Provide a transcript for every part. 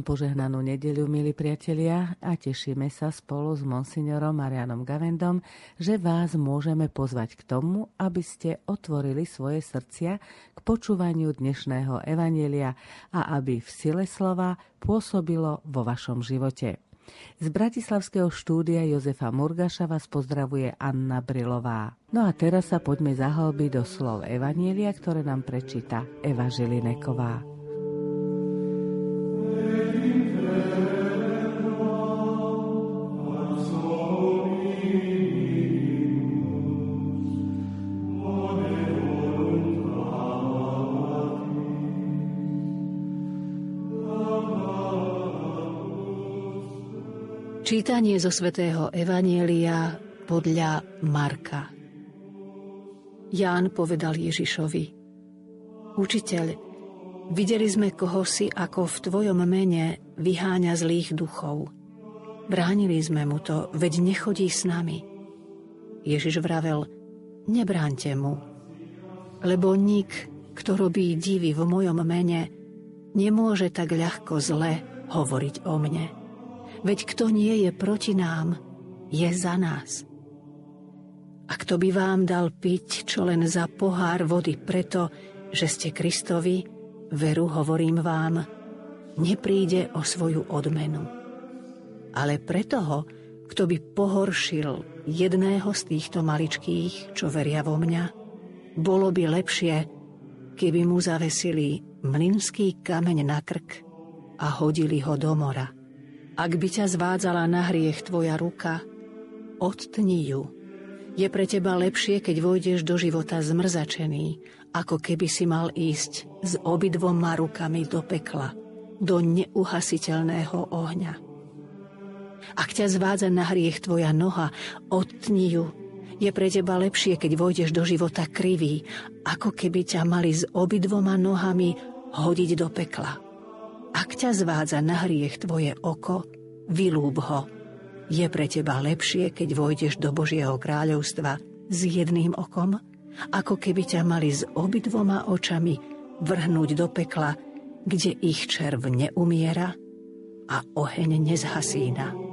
Vám požehnanú nedeľu, milí priatelia, a tešíme sa spolu s monsignorom Marianom Gavendom, že vás môžeme pozvať k tomu, aby ste otvorili svoje srdcia k počúvaniu dnešného evanielia a aby v sile slova pôsobilo vo vašom živote. Z Bratislavského štúdia Jozefa Murgaša vás pozdravuje Anna Brilová. No a teraz sa poďme zahlbiť do slov Evanielia, ktoré nám prečíta Eva Žilineková. Čítanie zo svätého Evanielia podľa Marka. Ján povedal Ježišovi, Učiteľ, videli sme koho si, ako v Tvojom mene vyháňa zlých duchov. Bránili sme mu to, veď nechodí s nami. Ježiš vravel, nebránte mu, lebo nik, kto robí divy v mojom mene, nemôže tak ľahko zle hovoriť o mne. Veď kto nie je proti nám, je za nás. A kto by vám dal piť čo len za pohár vody preto, že ste Kristovi, veru hovorím vám, nepríde o svoju odmenu. Ale pre toho, kto by pohoršil jedného z týchto maličkých, čo veria vo mňa, bolo by lepšie, keby mu zavesili mlynský kameň na krk a hodili ho do mora. Ak by ťa zvádzala na hriech tvoja ruka, odtni ju. Je pre teba lepšie, keď vojdeš do života zmrzačený, ako keby si mal ísť s obidvoma rukami do pekla, do neuhasiteľného ohňa. Ak ťa zvádza na hriech tvoja noha, odtni ju. Je pre teba lepšie, keď vojdeš do života krivý, ako keby ťa mali s obidvoma nohami hodiť do pekla. Ak ťa zvádza na hriech tvoje oko, vylúb ho. Je pre teba lepšie, keď vojdeš do Božieho kráľovstva s jedným okom, ako keby ťa mali s obidvoma očami vrhnúť do pekla, kde ich červ neumiera a oheň nezhasína.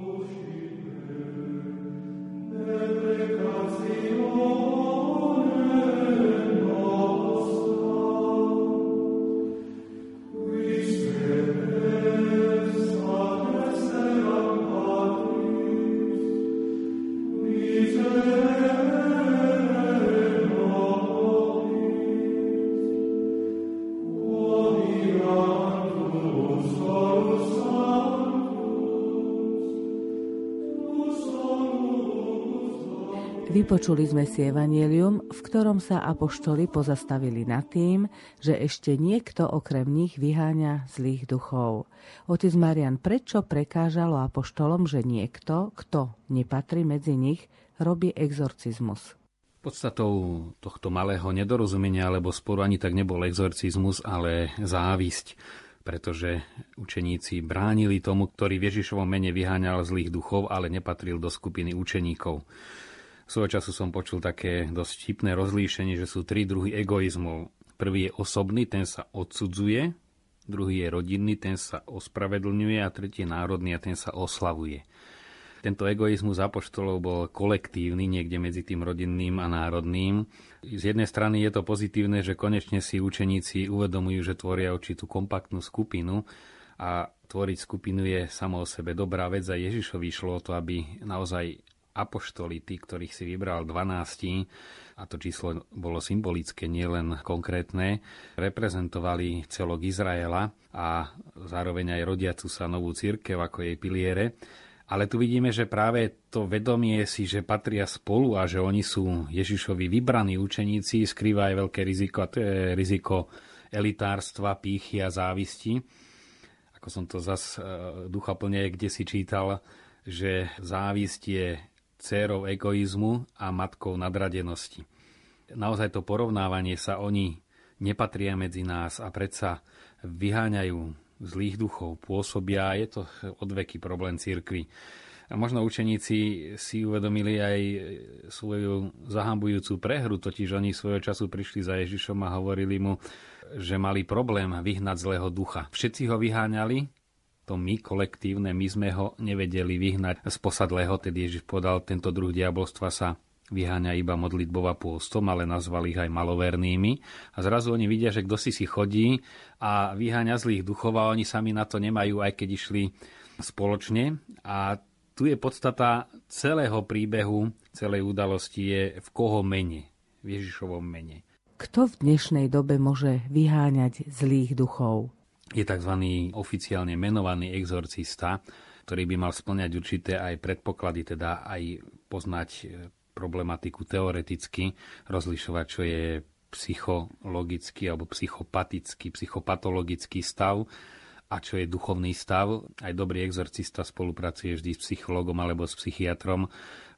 Vypočuli sme si evanelium, v ktorom sa apoštoli pozastavili nad tým, že ešte niekto okrem nich vyháňa zlých duchov. Otec Marian, prečo prekážalo apoštolom, že niekto, kto nepatrí medzi nich, robí exorcizmus? Podstatou tohto malého nedorozumenia alebo sporu ani tak nebol exorcizmus, ale závisť pretože učeníci bránili tomu, ktorý v Ježišovom mene vyháňal zlých duchov, ale nepatril do skupiny učeníkov. Svojho času som počul také dosť vtipné rozlíšenie, že sú tri druhy egoizmov. Prvý je osobný, ten sa odsudzuje, druhý je rodinný, ten sa ospravedlňuje a tretí je národný a ten sa oslavuje. Tento egoizmus apoštolov bol kolektívny niekde medzi tým rodinným a národným. Z jednej strany je to pozitívne, že konečne si učeníci uvedomujú, že tvoria určitú kompaktnú skupinu a tvoriť skupinu je samo o sebe dobrá vec a Ježišovi šlo o to, aby naozaj apoštoli, tí, ktorých si vybral 12, a to číslo bolo symbolické, nielen konkrétne, reprezentovali celok Izraela a zároveň aj rodiacu sa novú církev ako jej piliere. Ale tu vidíme, že práve to vedomie si, že patria spolu a že oni sú Ježišovi vybraní učeníci, skrýva aj veľké riziko, a to je riziko elitárstva, pýchy a závisti. Ako som to zas e, ducha plne kde si čítal, že závisť je dcérou egoizmu a matkou nadradenosti. Naozaj to porovnávanie sa oni nepatria medzi nás a predsa vyháňajú zlých duchov, pôsobia, je to odveky problém cirkvi. A možno učeníci si uvedomili aj svoju zahambujúcu prehru, totiž oni svojho času prišli za Ježišom a hovorili mu, že mali problém vyhnať zlého ducha. Všetci ho vyháňali, to my kolektívne, my sme ho nevedeli vyhnať z posadlého, tedy Ježiš podal, tento druh diabolstva sa vyháňa iba modlitbou a pôstom, ale nazval ich aj malovernými. A zrazu oni vidia, že kto si si chodí a vyháňa zlých duchov a oni sami na to nemajú, aj keď išli spoločne. A tu je podstata celého príbehu, celej udalosti je v koho mene, v Ježišovom mene. Kto v dnešnej dobe môže vyháňať zlých duchov? Je tzv. oficiálne menovaný exorcista, ktorý by mal splňať určité aj predpoklady, teda aj poznať e, problematiku teoreticky, rozlišovať, čo je psychologický alebo psychopatický, psychopatologický stav a čo je duchovný stav. Aj dobrý exorcista spolupracuje vždy s psychologom alebo s psychiatrom,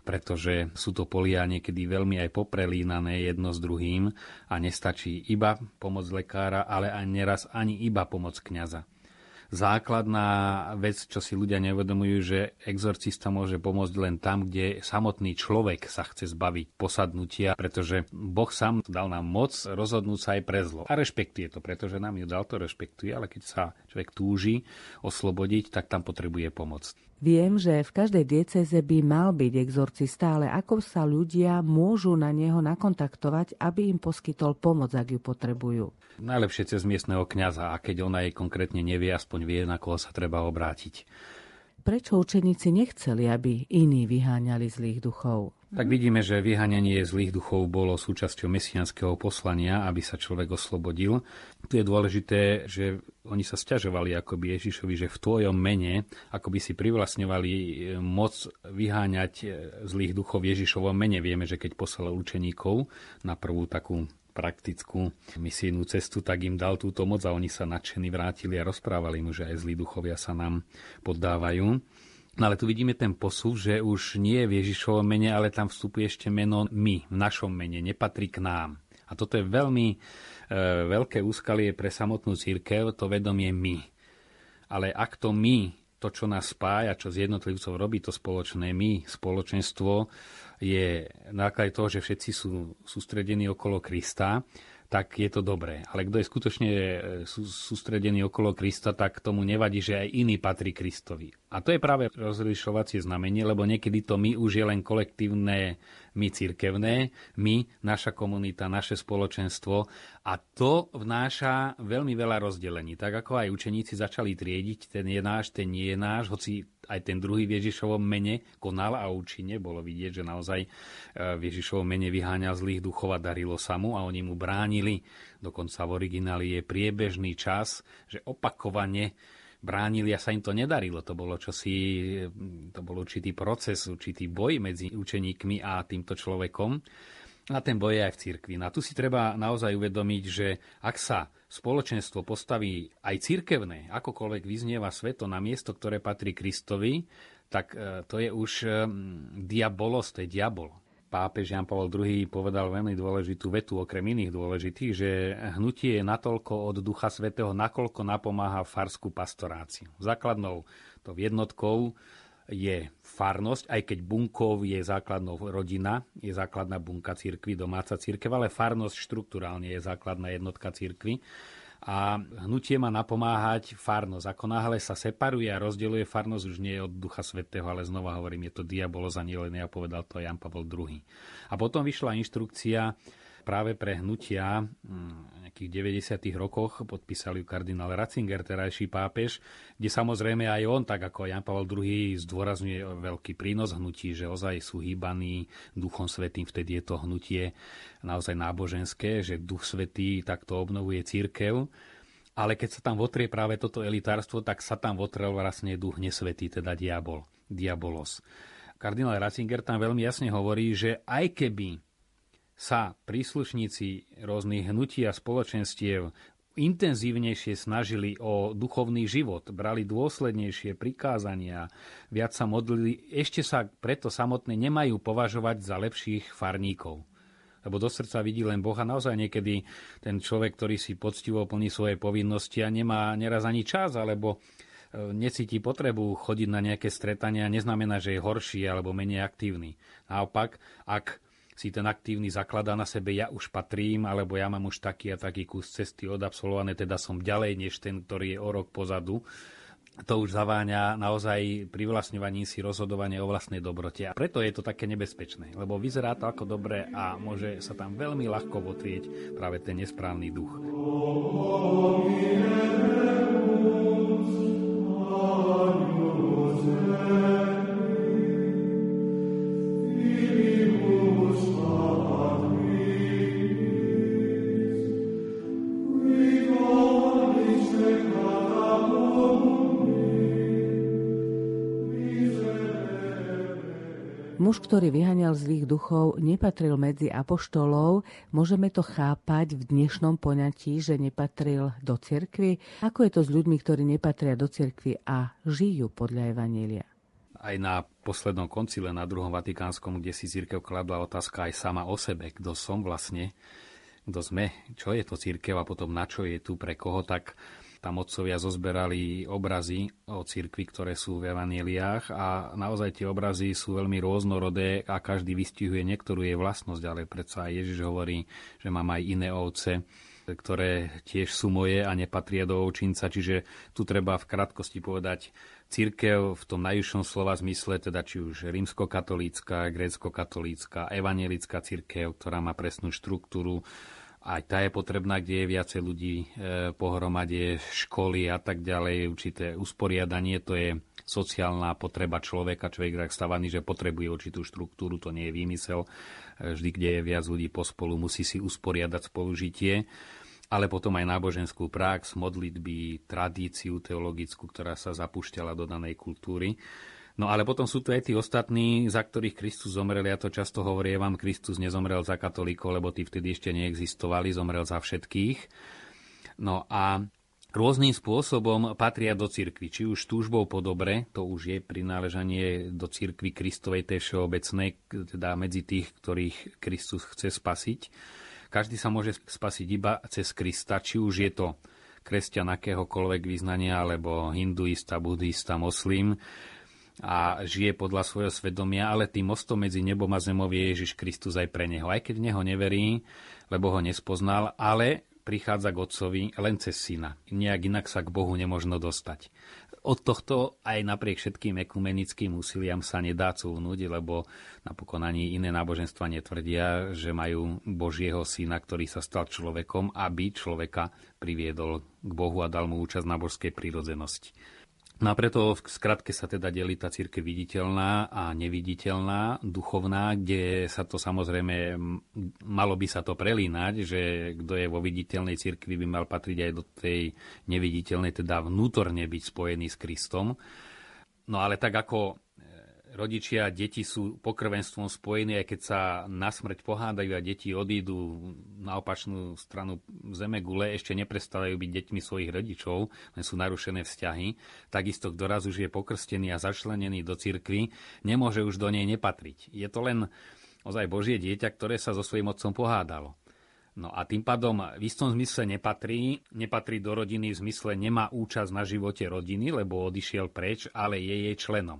pretože sú to polia niekedy veľmi aj poprelínané jedno s druhým a nestačí iba pomoc lekára, ale aj neraz ani iba pomoc kňaza základná vec, čo si ľudia nevedomujú, že exorcista môže pomôcť len tam, kde samotný človek sa chce zbaviť posadnutia, pretože Boh sám dal nám moc rozhodnúť sa aj pre zlo. A rešpektuje to, pretože nám ju dal, to rešpektuje, ale keď sa človek túži oslobodiť, tak tam potrebuje pomoc. Viem, že v každej dieceze by mal byť exorcista, ale ako sa ľudia môžu na neho nakontaktovať, aby im poskytol pomoc, ak ju potrebujú? Najlepšie cez miestneho kňaza a keď ona jej konkrétne nevie, aspoň vie, na koho sa treba obrátiť. Prečo učeníci nechceli, aby iní vyháňali zlých duchov? Tak vidíme, že vyháňanie zlých duchov bolo súčasťou mesianského poslania, aby sa človek oslobodil. Tu je dôležité, že oni sa stiažovali akoby Ježišovi, že v tvojom mene, ako by si privlastňovali e, moc vyháňať e, zlých duchov Ježišovom mene. Vieme, že keď poslal učeníkov na prvú takú praktickú misijnú cestu, tak im dal túto moc a oni sa nadšení vrátili a rozprávali mu, že aj zlí duchovia sa nám poddávajú. No ale tu vidíme ten posúv, že už nie je v Ježišovom mene, ale tam vstupuje ešte meno my, v našom mene, nepatrí k nám. A toto je veľmi e, veľké úskalie pre samotnú církev, to vedomie my. Ale ak to my, to, čo nás spája, čo z jednotlivcov robí to spoločné my, spoločenstvo, je na základe toho, že všetci sú sústredení okolo Krista, tak je to dobré. Ale kto je skutočne e, sústredený okolo Krista, tak tomu nevadí, že aj iný patrí Kristovi. A to je práve rozlišovacie znamenie, lebo niekedy to my už je len kolektívne my cirkevné, my, naša komunita, naše spoločenstvo a to vnáša veľmi veľa rozdelení. Tak ako aj učeníci začali triediť, ten je náš, ten nie je náš, hoci aj ten druhý v Ježišovom mene konal a účinne. Bolo vidieť, že naozaj e, v Ježišovom mene vyháňal zlých duchov a darilo sa mu a oni mu bránili. Dokonca v origináli je priebežný čas, že opakovane bránili a sa im to nedarilo. To bolo čosi, to bol určitý proces, určitý boj medzi učeníkmi a týmto človekom. A ten boj je aj v cirkvi. No a tu si treba naozaj uvedomiť, že ak sa spoločenstvo postaví aj cirkevné, akokoľvek vyznieva sveto na miesto, ktoré patrí Kristovi, tak e, to je už diabolos, to je diabol. Pápež Jan Pavel II povedal veľmi dôležitú vetu, okrem iných dôležitých, že hnutie je natoľko od Ducha Svetého, nakoľko napomáha farskú pastoráciu. Základnou to jednotkou je farnosť, aj keď bunkov je základnou rodina, je základná bunka církvy, domáca církev, ale farnosť štruktúrálne je základná jednotka církvy. A hnutie má napomáhať farnosť. Ako náhle sa separuje a rozdeluje farnosť, už nie je od Ducha Svetého, ale znova hovorím, je to diabolos a nie len ja povedal to Jan Pavel II. A potom vyšla inštrukcia práve pre hnutia mm, nejakých 90. rokoch podpísali ju kardinál Ratzinger, terajší pápež, kde samozrejme aj on, tak ako Jan Pavel II, zdôrazňuje veľký prínos hnutí, že ozaj sú hýbaní Duchom Svetým, vtedy je to hnutie naozaj náboženské, že Duch Svetý takto obnovuje církev. Ale keď sa tam votrie práve toto elitárstvo, tak sa tam votrel vlastne duch nesvetý, teda diabol, diabolos. Kardinál Ratzinger tam veľmi jasne hovorí, že aj keby sa príslušníci rôznych hnutí a spoločenstiev intenzívnejšie snažili o duchovný život, brali dôslednejšie prikázania, viac sa modlili, ešte sa preto samotné nemajú považovať za lepších farníkov. Lebo do srdca vidí len Boha. Naozaj niekedy ten človek, ktorý si poctivo plní svoje povinnosti a nemá neraz ani čas, alebo e, necíti potrebu chodiť na nejaké stretania, neznamená, že je horší alebo menej aktívny. Naopak, ak si ten aktívny zakladá na sebe, ja už patrím, alebo ja mám už taký a taký kus cesty odabsolvované, teda som ďalej než ten, ktorý je o rok pozadu, to už zaváňa naozaj privlastňovaním si rozhodovanie o vlastnej dobrote. A preto je to také nebezpečné, lebo vyzerá to ako dobre a môže sa tam veľmi ľahko votrieť práve ten nesprávny duch. Oh, Muž, ktorý vyháňal zlých duchov, nepatril medzi apoštolov. Môžeme to chápať v dnešnom poňatí, že nepatril do cirkvy? Ako je to s ľuďmi, ktorí nepatria do cirkvy a žijú podľa Evanielia? Aj na poslednom koncile, na druhom Vatikánskom, kde si církev kladla otázka aj sama o sebe, kto som vlastne, kto sme, čo je to církev a potom na čo je tu, pre koho, tak tam otcovia zozberali obrazy o cirkvi, ktoré sú v evaneliách a naozaj tie obrazy sú veľmi rôznorodé a každý vystihuje niektorú jej vlastnosť, ale predsa Ježiš hovorí, že mám aj iné ovce, ktoré tiež sú moje a nepatria do ovčinca, čiže tu treba v krátkosti povedať, církev v tom najúžšom slova zmysle, teda či už rímskokatolícka, grécko-katolícka, evanielická církev, ktorá má presnú štruktúru, aj tá je potrebná, kde je viacej ľudí e, pohromade, školy a tak ďalej, určité usporiadanie, to je sociálna potreba človeka, človek je stavaný, že potrebuje určitú štruktúru, to nie je výmysel. E, vždy, kde je viac ľudí pospolu, musí si usporiadať spolužitie ale potom aj náboženskú prax, modlitby, tradíciu teologickú, ktorá sa zapúšťala do danej kultúry. No ale potom sú tu aj tí ostatní, za ktorých Kristus zomrel. Ja to často hovorím vám, Kristus nezomrel za katolíkov, lebo tí vtedy ešte neexistovali, zomrel za všetkých. No a rôznym spôsobom patria do cirkvi. Či už túžbou po dobre, to už je prináležanie do cirkvi Kristovej, tej všeobecnej, teda medzi tých, ktorých Kristus chce spasiť. Každý sa môže spasiť iba cez Krista, či už je to kresťan akéhokoľvek vyznania, alebo hinduista, buddhista, moslim a žije podľa svojho svedomia, ale tým mostom medzi nebom a zemou je Ježiš Kristus aj pre neho. Aj keď v neho neverí, lebo ho nespoznal, ale prichádza k Otcovi len cez syna. Nejak inak sa k Bohu nemožno dostať. Od tohto aj napriek všetkým ekumenickým úsiliam sa nedá cúvnuť, lebo napokon ani iné náboženstva netvrdia, že majú Božieho syna, ktorý sa stal človekom, aby človeka priviedol k Bohu a dal mu účasť na božskej prírodzenosti. No a preto v skratke sa teda delí tá církev viditeľná a neviditeľná, duchovná, kde sa to samozrejme, malo by sa to prelínať, že kto je vo viditeľnej církvi by mal patriť aj do tej neviditeľnej, teda vnútorne byť spojený s Kristom. No ale tak ako rodičia a deti sú pokrvenstvom spojení, aj keď sa na smrť pohádajú a deti odídu na opačnú stranu zeme gule, ešte neprestávajú byť deťmi svojich rodičov, len sú narušené vzťahy. Takisto, kto raz už je pokrstený a začlenený do cirkvy, nemôže už do nej nepatriť. Je to len ozaj Božie dieťa, ktoré sa so svojím otcom pohádalo. No a tým pádom v istom zmysle nepatrí, nepatrí do rodiny v zmysle nemá účasť na živote rodiny, lebo odišiel preč, ale je jej členom.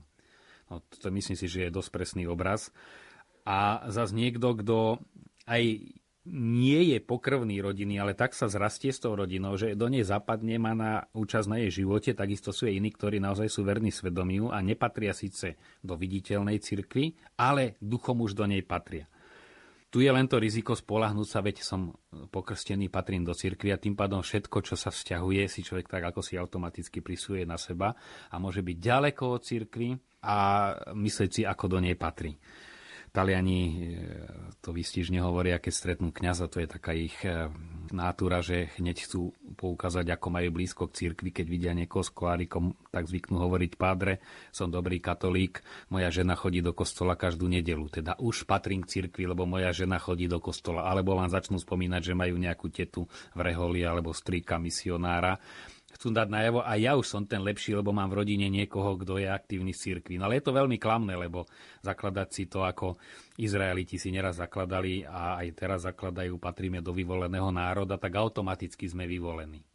No, to myslím si, že je dosť presný obraz. A zase niekto, kto aj nie je pokrvný rodiny, ale tak sa zrastie s tou rodinou, že do nej zapadne, má na účasť na jej živote, takisto sú aj iní, ktorí naozaj sú verní svedomiu a nepatria síce do viditeľnej cirkvi, ale duchom už do nej patria. Tu je len to riziko spolahnúť sa, veď som pokrstený, patrím do cirkvi a tým pádom všetko, čo sa vzťahuje, si človek tak ako si automaticky prisuje na seba a môže byť ďaleko od cirkvi a myslieť si, ako do nej patrí. Taliani e, to výstižne hovoria, keď stretnú kňaza, to je taká ich e, nátura, že hneď chcú poukázať, ako majú blízko k cirkvi, keď vidia niekoho s koárikom, tak zvyknú hovoriť, pádre, som dobrý katolík, moja žena chodí do kostola každú nedelu, teda už patrím k cirkvi, lebo moja žena chodí do kostola, alebo vám začnú spomínať, že majú nejakú tetu v reholi alebo strýka misionára chcú dať najavo a ja už som ten lepší, lebo mám v rodine niekoho, kto je aktívny v cirkvi. No ale je to veľmi klamné, lebo zakladať si to, ako Izraeliti si neraz zakladali a aj teraz zakladajú, patríme do vyvoleného národa, tak automaticky sme vyvolení.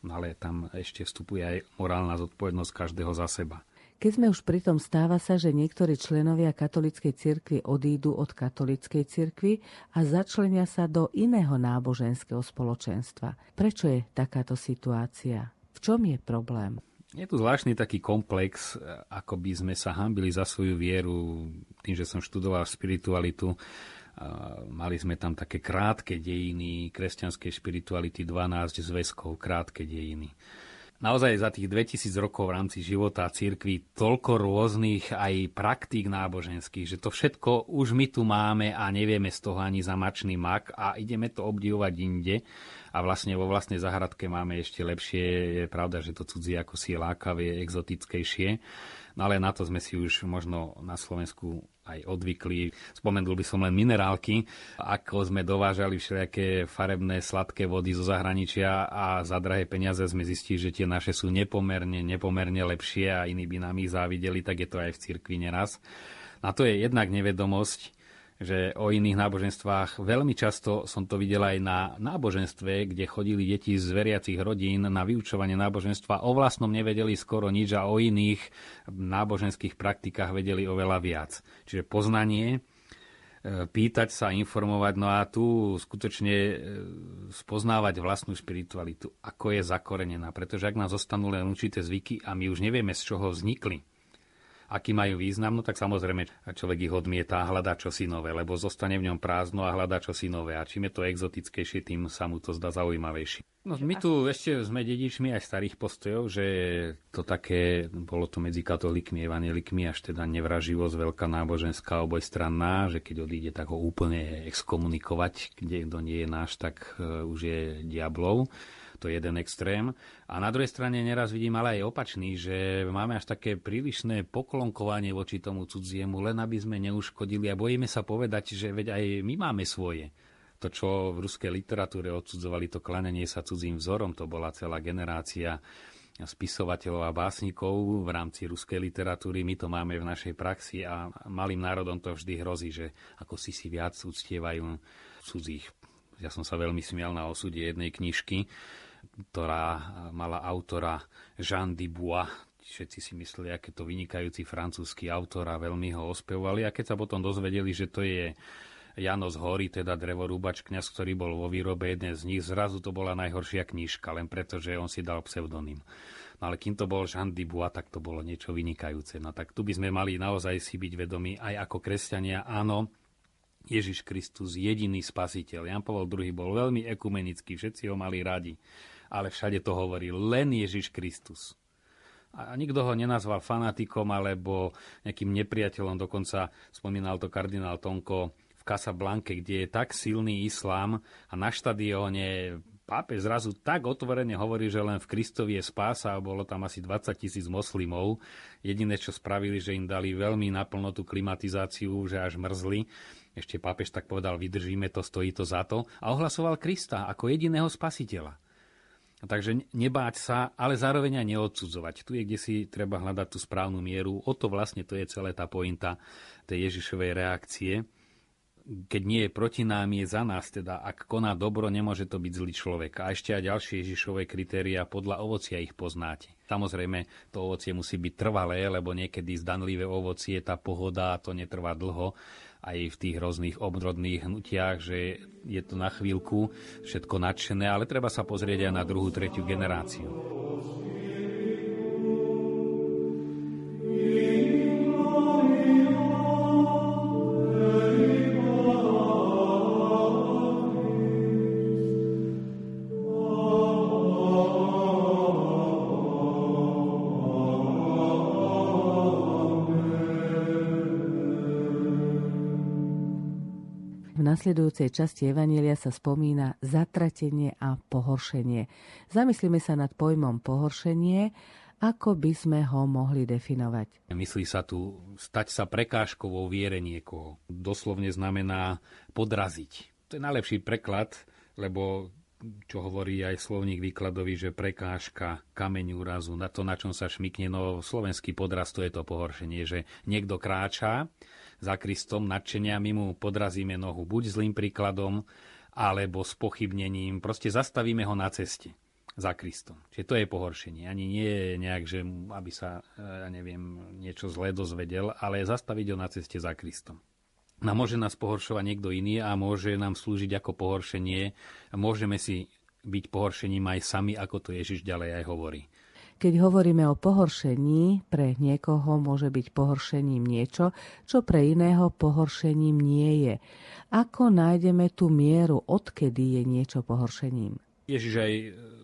No ale tam ešte vstupuje aj morálna zodpovednosť každého za seba. Keď sme už pri tom stáva sa, že niektorí členovia katolíckej cirkvi odídu od katolíckej cirkvi a začlenia sa do iného náboženského spoločenstva. Prečo je takáto situácia? Čom je problém? Je tu zvláštny taký komplex, ako by sme sa hambili za svoju vieru tým, že som študoval spiritualitu. Mali sme tam také krátke dejiny kresťanskej spirituality, 12 zväzkov, krátke dejiny naozaj za tých 2000 rokov v rámci života církvy toľko rôznych aj praktík náboženských, že to všetko už my tu máme a nevieme z toho ani zamačný mak a ideme to obdivovať inde. A vlastne vo vlastnej zahradke máme ešte lepšie, je pravda, že to cudzie ako si lákavé, exotickejšie, no ale na to sme si už možno na Slovensku aj odvykli. Spomenul by som len minerálky, ako sme dovážali všelijaké farebné sladké vody zo zahraničia a za drahé peniaze sme zistili, že tie naše sú nepomerne, nepomerne lepšie a iní by nám ich závideli, tak je to aj v cirkvi neraz. Na to je jednak nevedomosť, že o iných náboženstvách veľmi často som to videl aj na náboženstve, kde chodili deti z veriacich rodín na vyučovanie náboženstva. O vlastnom nevedeli skoro nič a o iných náboženských praktikách vedeli oveľa viac. Čiže poznanie, e, pýtať sa, informovať, no a tu skutočne e, spoznávať vlastnú spiritualitu, ako je zakorenená. Pretože ak nás zostanú len určité zvyky a my už nevieme, z čoho vznikli, aký majú význam, no tak samozrejme človek ich odmieta a hľadá čosi nové, lebo zostane v ňom prázdno a hľadá čosi nové. A čím je to exotickejšie, tým sa mu to zdá zaujímavejšie. No, my tu ešte sme dedičmi aj starých postojov, že to také, bolo to medzi katolíkmi a evanelikmi až teda nevraživosť veľká náboženská obojstranná, že keď odíde, tak ho úplne exkomunikovať, kde kto nie je náš, tak uh, už je diablov to je jeden extrém. A na druhej strane neraz vidím ale aj opačný, že máme až také prílišné poklonkovanie voči tomu cudziemu, len aby sme neuškodili a bojíme sa povedať, že veď aj my máme svoje. To, čo v ruskej literatúre odsudzovali, to klanenie sa cudzím vzorom, to bola celá generácia spisovateľov a básnikov v rámci ruskej literatúry. My to máme v našej praxi a malým národom to vždy hrozí, že ako si si viac uctievajú cudzích. Ja som sa veľmi smial na osude jednej knižky, ktorá mala autora Jean Dubois, všetci si mysleli, aké to vynikajúci francúzsky autor a veľmi ho ospevovali. A keď sa potom dozvedeli, že to je Janos Hory, teda drevorúbač kňaz, ktorý bol vo výrobe jeden z nich, zrazu to bola najhoršia knižka, len preto, že on si dal pseudonym. No ale kým to bol Jean Dubois, tak to bolo niečo vynikajúce. No tak tu by sme mali naozaj si byť vedomi aj ako kresťania, áno, Ježiš Kristus, jediný spasiteľ. Jan Pavel II bol veľmi ekumenický, všetci ho mali radi ale všade to hovorí len Ježiš Kristus. A nikto ho nenazval fanatikom alebo nejakým nepriateľom, dokonca spomínal to kardinál Tonko v Casablanke, kde je tak silný islám a na štadióne pápež zrazu tak otvorene hovorí, že len v Kristovi je spása a bolo tam asi 20 tisíc moslimov. Jediné, čo spravili, že im dali veľmi naplno tú klimatizáciu, že až mrzli. Ešte pápež tak povedal, vydržíme to, stojí to za to. A ohlasoval Krista ako jediného spasiteľa. Takže nebáť sa, ale zároveň aj neodsudzovať. Tu je, kde si treba hľadať tú správnu mieru. O to vlastne to je celé tá pointa tej Ježišovej reakcie. Keď nie je proti nám, je za nás. Teda ak koná dobro, nemôže to byť zlý človek. A ešte aj ďalšie Ježišové kritéria, podľa ovocia ich poznáte. Samozrejme, to ovocie musí byť trvalé, lebo niekedy zdanlivé ovocie, tá pohoda, to netrvá dlho aj v tých rôznych obrodných hnutiach, že je to na chvíľku všetko nadšené, ale treba sa pozrieť aj na druhú, tretiu generáciu. Nasledujúcej časti Evanielia sa spomína zatratenie a pohoršenie. Zamyslíme sa nad pojmom pohoršenie, ako by sme ho mohli definovať. Myslí sa tu stať sa prekážkovou viere niekoho. Doslovne znamená podraziť. To je najlepší preklad, lebo čo hovorí aj slovník výkladový, že prekážka, kameň úrazu, na to, na čom sa šmikne, no slovenský podraz, to je to pohoršenie, že niekto kráča za Kristom nadšenia, my mu podrazíme nohu buď zlým príkladom, alebo s pochybnením, proste zastavíme ho na ceste za Kristom. Čiže to je pohoršenie. Ani nie je nejak, že aby sa, ja neviem, niečo zlé dozvedel, ale zastaviť ho na ceste za Kristom. No môže nás pohoršovať niekto iný a môže nám slúžiť ako pohoršenie. Môžeme si byť pohoršením aj sami, ako to Ježiš ďalej aj hovorí. Keď hovoríme o pohoršení, pre niekoho môže byť pohoršením niečo, čo pre iného pohoršením nie je. Ako nájdeme tú mieru, odkedy je niečo pohoršením? Ježiš aj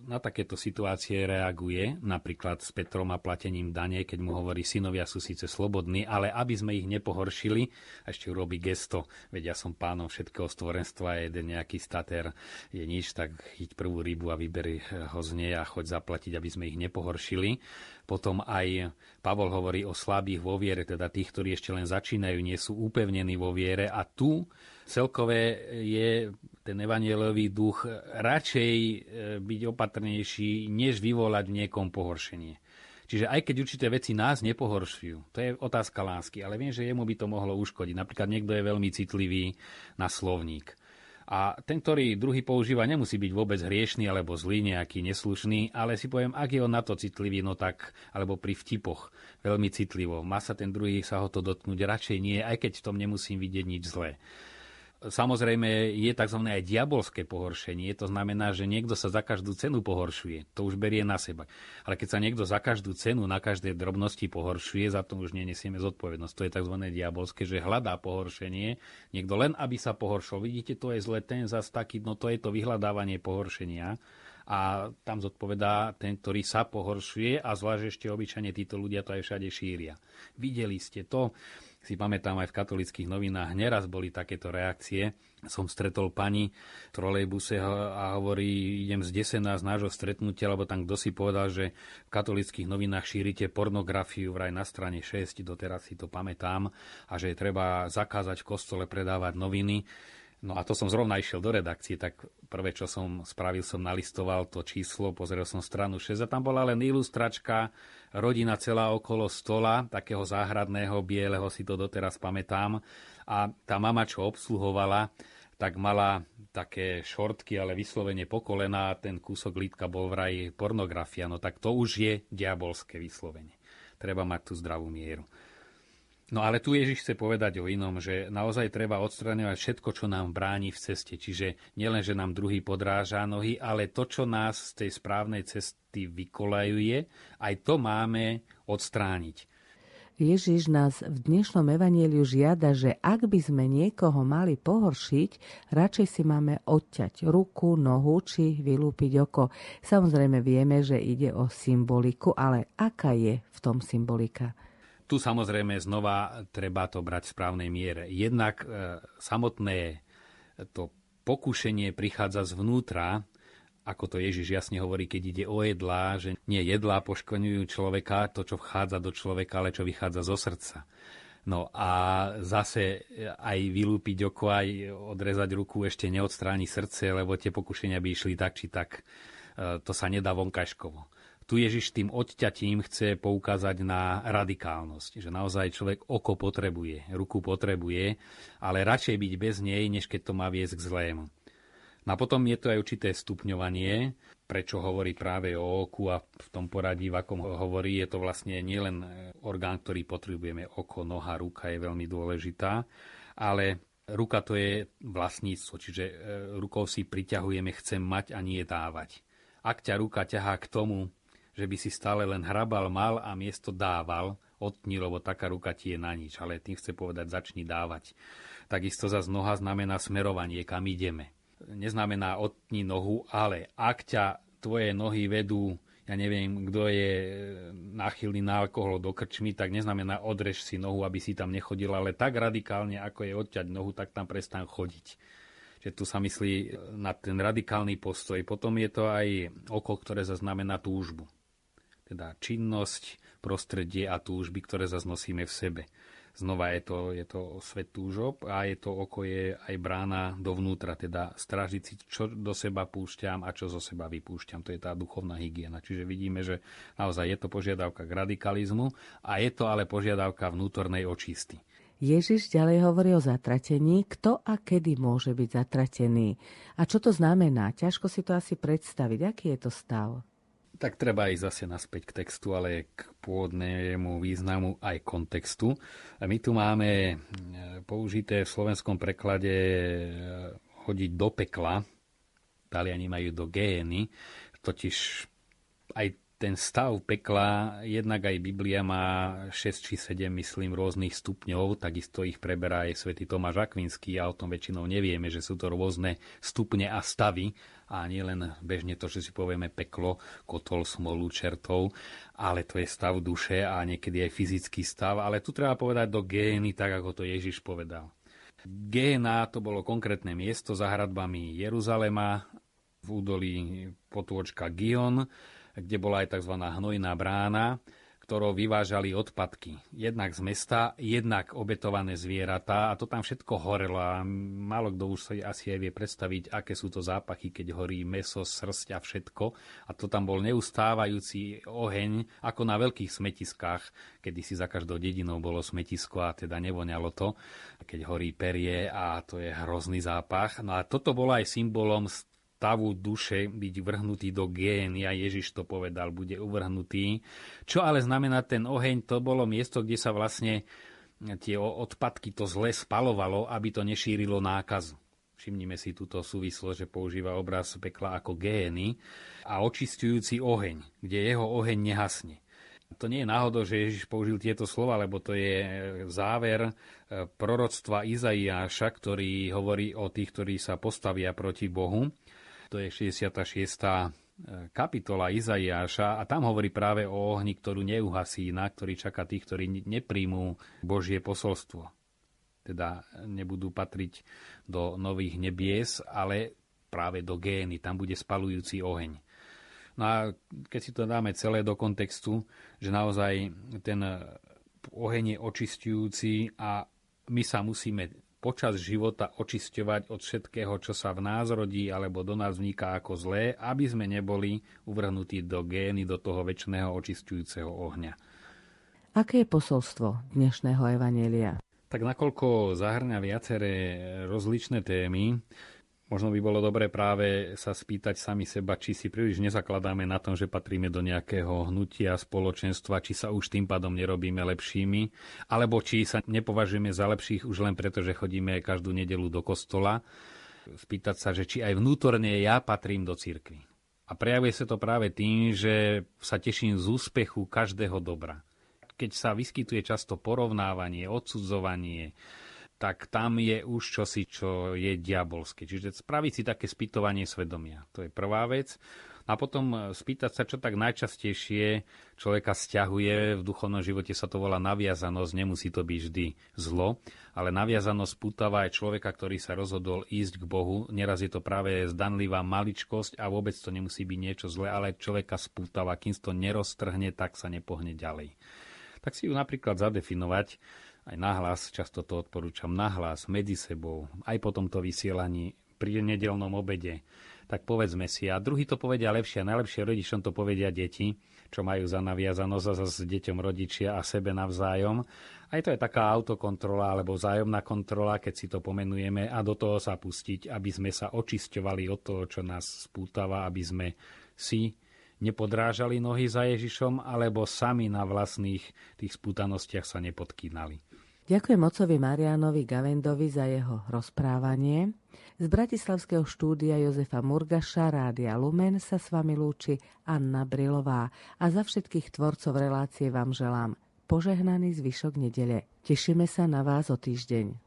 na takéto situácie reaguje, napríklad s Petrom a platením dane, keď mu hovorí, synovia sú síce slobodní, ale aby sme ich nepohoršili, a ešte urobí gesto, veď ja som pánom všetkého stvorenstva, jeden nejaký stater je nič, tak chyť prvú rybu a vyberi ho z nej a choď zaplatiť, aby sme ich nepohoršili. Potom aj Pavol hovorí o slabých vo viere, teda tých, ktorí ešte len začínajú, nie sú upevnení vo viere a tu celkové je ten evanielový duch radšej e, byť opatrnejší, než vyvolať v niekom pohoršenie. Čiže aj keď určité veci nás nepohoršujú, to je otázka lásky, ale viem, že jemu by to mohlo uškodiť. Napríklad niekto je veľmi citlivý na slovník. A ten, ktorý druhý používa, nemusí byť vôbec hriešný alebo zlý, nejaký neslušný, ale si poviem, ak je on na to citlivý, no tak, alebo pri vtipoch veľmi citlivo. Má sa ten druhý sa ho to dotknúť, radšej nie, aj keď v tom nemusím vidieť nič zlé. Samozrejme je tzv. aj diabolské pohoršenie, to znamená, že niekto sa za každú cenu pohoršuje. To už berie na seba. Ale keď sa niekto za každú cenu, na každej drobnosti pohoršuje, za to už nenesieme zodpovednosť. To je tzv. diabolské, že hľadá pohoršenie. Niekto len, aby sa pohoršil. Vidíte, to je zle, ten zas taký, no to je to vyhľadávanie pohoršenia a tam zodpovedá ten, ktorý sa pohoršuje a zvlášť ešte obyčajne títo ľudia to aj všade šíria. Videli ste to, si pamätám aj v katolických novinách, neraz boli takéto reakcie. Som stretol pani v trolejbuse a hovorí, idem zdesená z nášho stretnutia, lebo tam kto si povedal, že v katolických novinách šírite pornografiu vraj na strane 6, doteraz si to pamätám, a že je treba zakázať v kostole predávať noviny. No a to som zrovna išiel do redakcie, tak prvé, čo som spravil, som nalistoval to číslo, pozrel som stranu 6 a tam bola len ilustračka, rodina celá okolo stola, takého záhradného, bieleho, si to doteraz pamätám. A tá mama, čo obsluhovala, tak mala také šortky, ale vyslovene po kolena a ten kúsok lítka bol vraj pornografia. No tak to už je diabolské vyslovene. Treba mať tú zdravú mieru. No ale tu Ježiš chce povedať o inom, že naozaj treba odstraňovať všetko, čo nám bráni v ceste. Čiže nielen, že nám druhý podráža nohy, ale to, čo nás z tej správnej cesty vykolajuje, aj to máme odstrániť. Ježiš nás v dnešnom evanieliu žiada, že ak by sme niekoho mali pohoršiť, radšej si máme odťať ruku, nohu či vylúpiť oko. Samozrejme vieme, že ide o symboliku, ale aká je v tom symbolika? Tu samozrejme znova treba to brať v správnej miere. Jednak e, samotné to pokušenie prichádza zvnútra, ako to Ježiš jasne hovorí, keď ide o jedlá, že nie jedlá poškoňujú človeka, to, čo vchádza do človeka, ale čo vychádza zo srdca. No a zase aj vylúpiť oko, aj odrezať ruku ešte neodstráni srdce, lebo tie pokušenia by išli tak či tak. E, to sa nedá vonkajškovo tu Ježiš tým odťatím chce poukázať na radikálnosť, že naozaj človek oko potrebuje, ruku potrebuje, ale radšej byť bez nej, než keď to má viesť k zlému. No a potom je to aj určité stupňovanie, prečo hovorí práve o oku a v tom poradí, v akom hovorí, je to vlastne nielen orgán, ktorý potrebujeme, oko, noha, ruka je veľmi dôležitá, ale ruka to je vlastníctvo, čiže e, rukou si priťahujeme, chcem mať a nie dávať. Ak ťa ruka ťahá k tomu, že by si stále len hrabal mal a miesto dával, odtni, lebo taká ruka ti je na nič. Ale tým chce povedať, začni dávať. Takisto za noha znamená smerovanie, kam ideme. Neznamená odtni nohu, ale ak ťa tvoje nohy vedú ja neviem, kto je náchylný na alkohol do krčmy, tak neznamená odrež si nohu, aby si tam nechodil, ale tak radikálne, ako je odťať nohu, tak tam prestan chodiť. Že tu sa myslí na ten radikálny postoj. Potom je to aj oko, ktoré zaznamená túžbu teda činnosť, prostredie a túžby, ktoré zase v sebe. Znova je to, je to svet túžob a je to oko je aj brána dovnútra, teda strážiť si, čo do seba púšťam a čo zo seba vypúšťam. To je tá duchovná hygiena. Čiže vidíme, že naozaj je to požiadavka k radikalizmu a je to ale požiadavka vnútornej očisty. Ježiš ďalej hovorí o zatratení, kto a kedy môže byť zatratený. A čo to znamená? Ťažko si to asi predstaviť. Aký je to stav? Tak treba ísť zase naspäť k textu, ale k pôvodnému významu aj kontextu. My tu máme e, použité v slovenskom preklade e, hodiť do pekla, Taliani majú do gény, totiž aj ten stav pekla, jednak aj Biblia má 6 či 7, myslím, rôznych stupňov, takisto ich preberá aj svätý Tomáš Akvinský a o tom väčšinou nevieme, že sú to rôzne stupne a stavy a nie len bežne to, že si povieme peklo, kotol, smolu, čertov, ale to je stav duše a niekedy aj fyzický stav, ale tu treba povedať do gény, tak ako to Ježiš povedal. Géna to bolo konkrétne miesto za hradbami Jeruzalema v údolí potôčka Gion, kde bola aj tzv. hnojná brána, ktorou vyvážali odpadky. Jednak z mesta, jednak obetované zvieratá a to tam všetko horelo a málo kto už si asi aj vie predstaviť, aké sú to zápachy, keď horí meso, srst a všetko. A to tam bol neustávajúci oheň, ako na veľkých smetiskách, kedy si za každou dedinou bolo smetisko a teda nevoňalo to, keď horí perie a to je hrozný zápach. No a toto bolo aj symbolom stavu duše byť vrhnutý do gén. Ja Ježiš to povedal, bude uvrhnutý. Čo ale znamená ten oheň? To bolo miesto, kde sa vlastne tie odpadky, to zle spalovalo, aby to nešírilo nákazu. Všimnime si túto súvislo, že používa obraz pekla ako gény a očistujúci oheň, kde jeho oheň nehasne. To nie je náhodou, že Ježiš použil tieto slova, lebo to je záver eh, proroctva Izaiáša, ktorý hovorí o tých, ktorí sa postavia proti Bohu to je 66 e, kapitola Izaiáša a tam hovorí práve o ohni, ktorú neuhasí, na ktorý čaká tých, ktorí nepríjmú Božie posolstvo. Teda nebudú patriť do nových nebies, ale práve do gény, tam bude spalujúci oheň. No a keď si to dáme celé do kontextu, že naozaj ten oheň je očistujúci a my sa musíme počas života očisťovať od všetkého, čo sa v nás rodí alebo do nás vzniká ako zlé, aby sme neboli uvrhnutí do gény, do toho väčšného očistujúceho ohňa. Aké je posolstvo dnešného evanelia? Tak nakoľko zahrňa viaceré rozličné témy, Možno by bolo dobre práve sa spýtať sami seba, či si príliš nezakladáme na tom, že patríme do nejakého hnutia, spoločenstva, či sa už tým pádom nerobíme lepšími, alebo či sa nepovažujeme za lepších už len preto, že chodíme každú nedelu do kostola. Spýtať sa, že či aj vnútorne ja patrím do cirkvi. A prejavuje sa to práve tým, že sa teším z úspechu každého dobra. Keď sa vyskytuje často porovnávanie, odsudzovanie, tak tam je už čosi, čo je diabolské. Čiže spraviť si také spýtovanie svedomia. To je prvá vec. A potom e, spýtať sa, čo tak najčastejšie človeka stiahuje. V duchovnom živote sa to volá naviazanosť, nemusí to byť vždy zlo, ale naviazanosť pútava aj človeka, ktorý sa rozhodol ísť k Bohu. Neraz je to práve zdanlivá maličkosť a vôbec to nemusí byť niečo zlé, ale človeka spútava. Kým to neroztrhne, tak sa nepohne ďalej. Tak si ju napríklad zadefinovať, aj nahlas, často to odporúčam nahlas, medzi sebou, aj po tomto vysielaní pri nedelnom obede, tak povedzme si. A druhý to povedia lepšie a najlepšie rodičom to povedia deti, čo majú za naviazanosť a zase deťom rodičia a sebe navzájom. Aj to je taká autokontrola alebo vzájomná kontrola, keď si to pomenujeme a do toho sa pustiť, aby sme sa očisťovali od toho, čo nás spútava, aby sme si nepodrážali nohy za Ježišom, alebo sami na vlastných tých spútanostiach sa nepodkýnali. Ďakujem ocovi Marianovi Gavendovi za jeho rozprávanie. Z Bratislavského štúdia Jozefa Murgaša Rádia Lumen sa s vami lúči Anna Brilová a za všetkých tvorcov relácie vám želám požehnaný zvyšok nedele. Tešíme sa na vás o týždeň.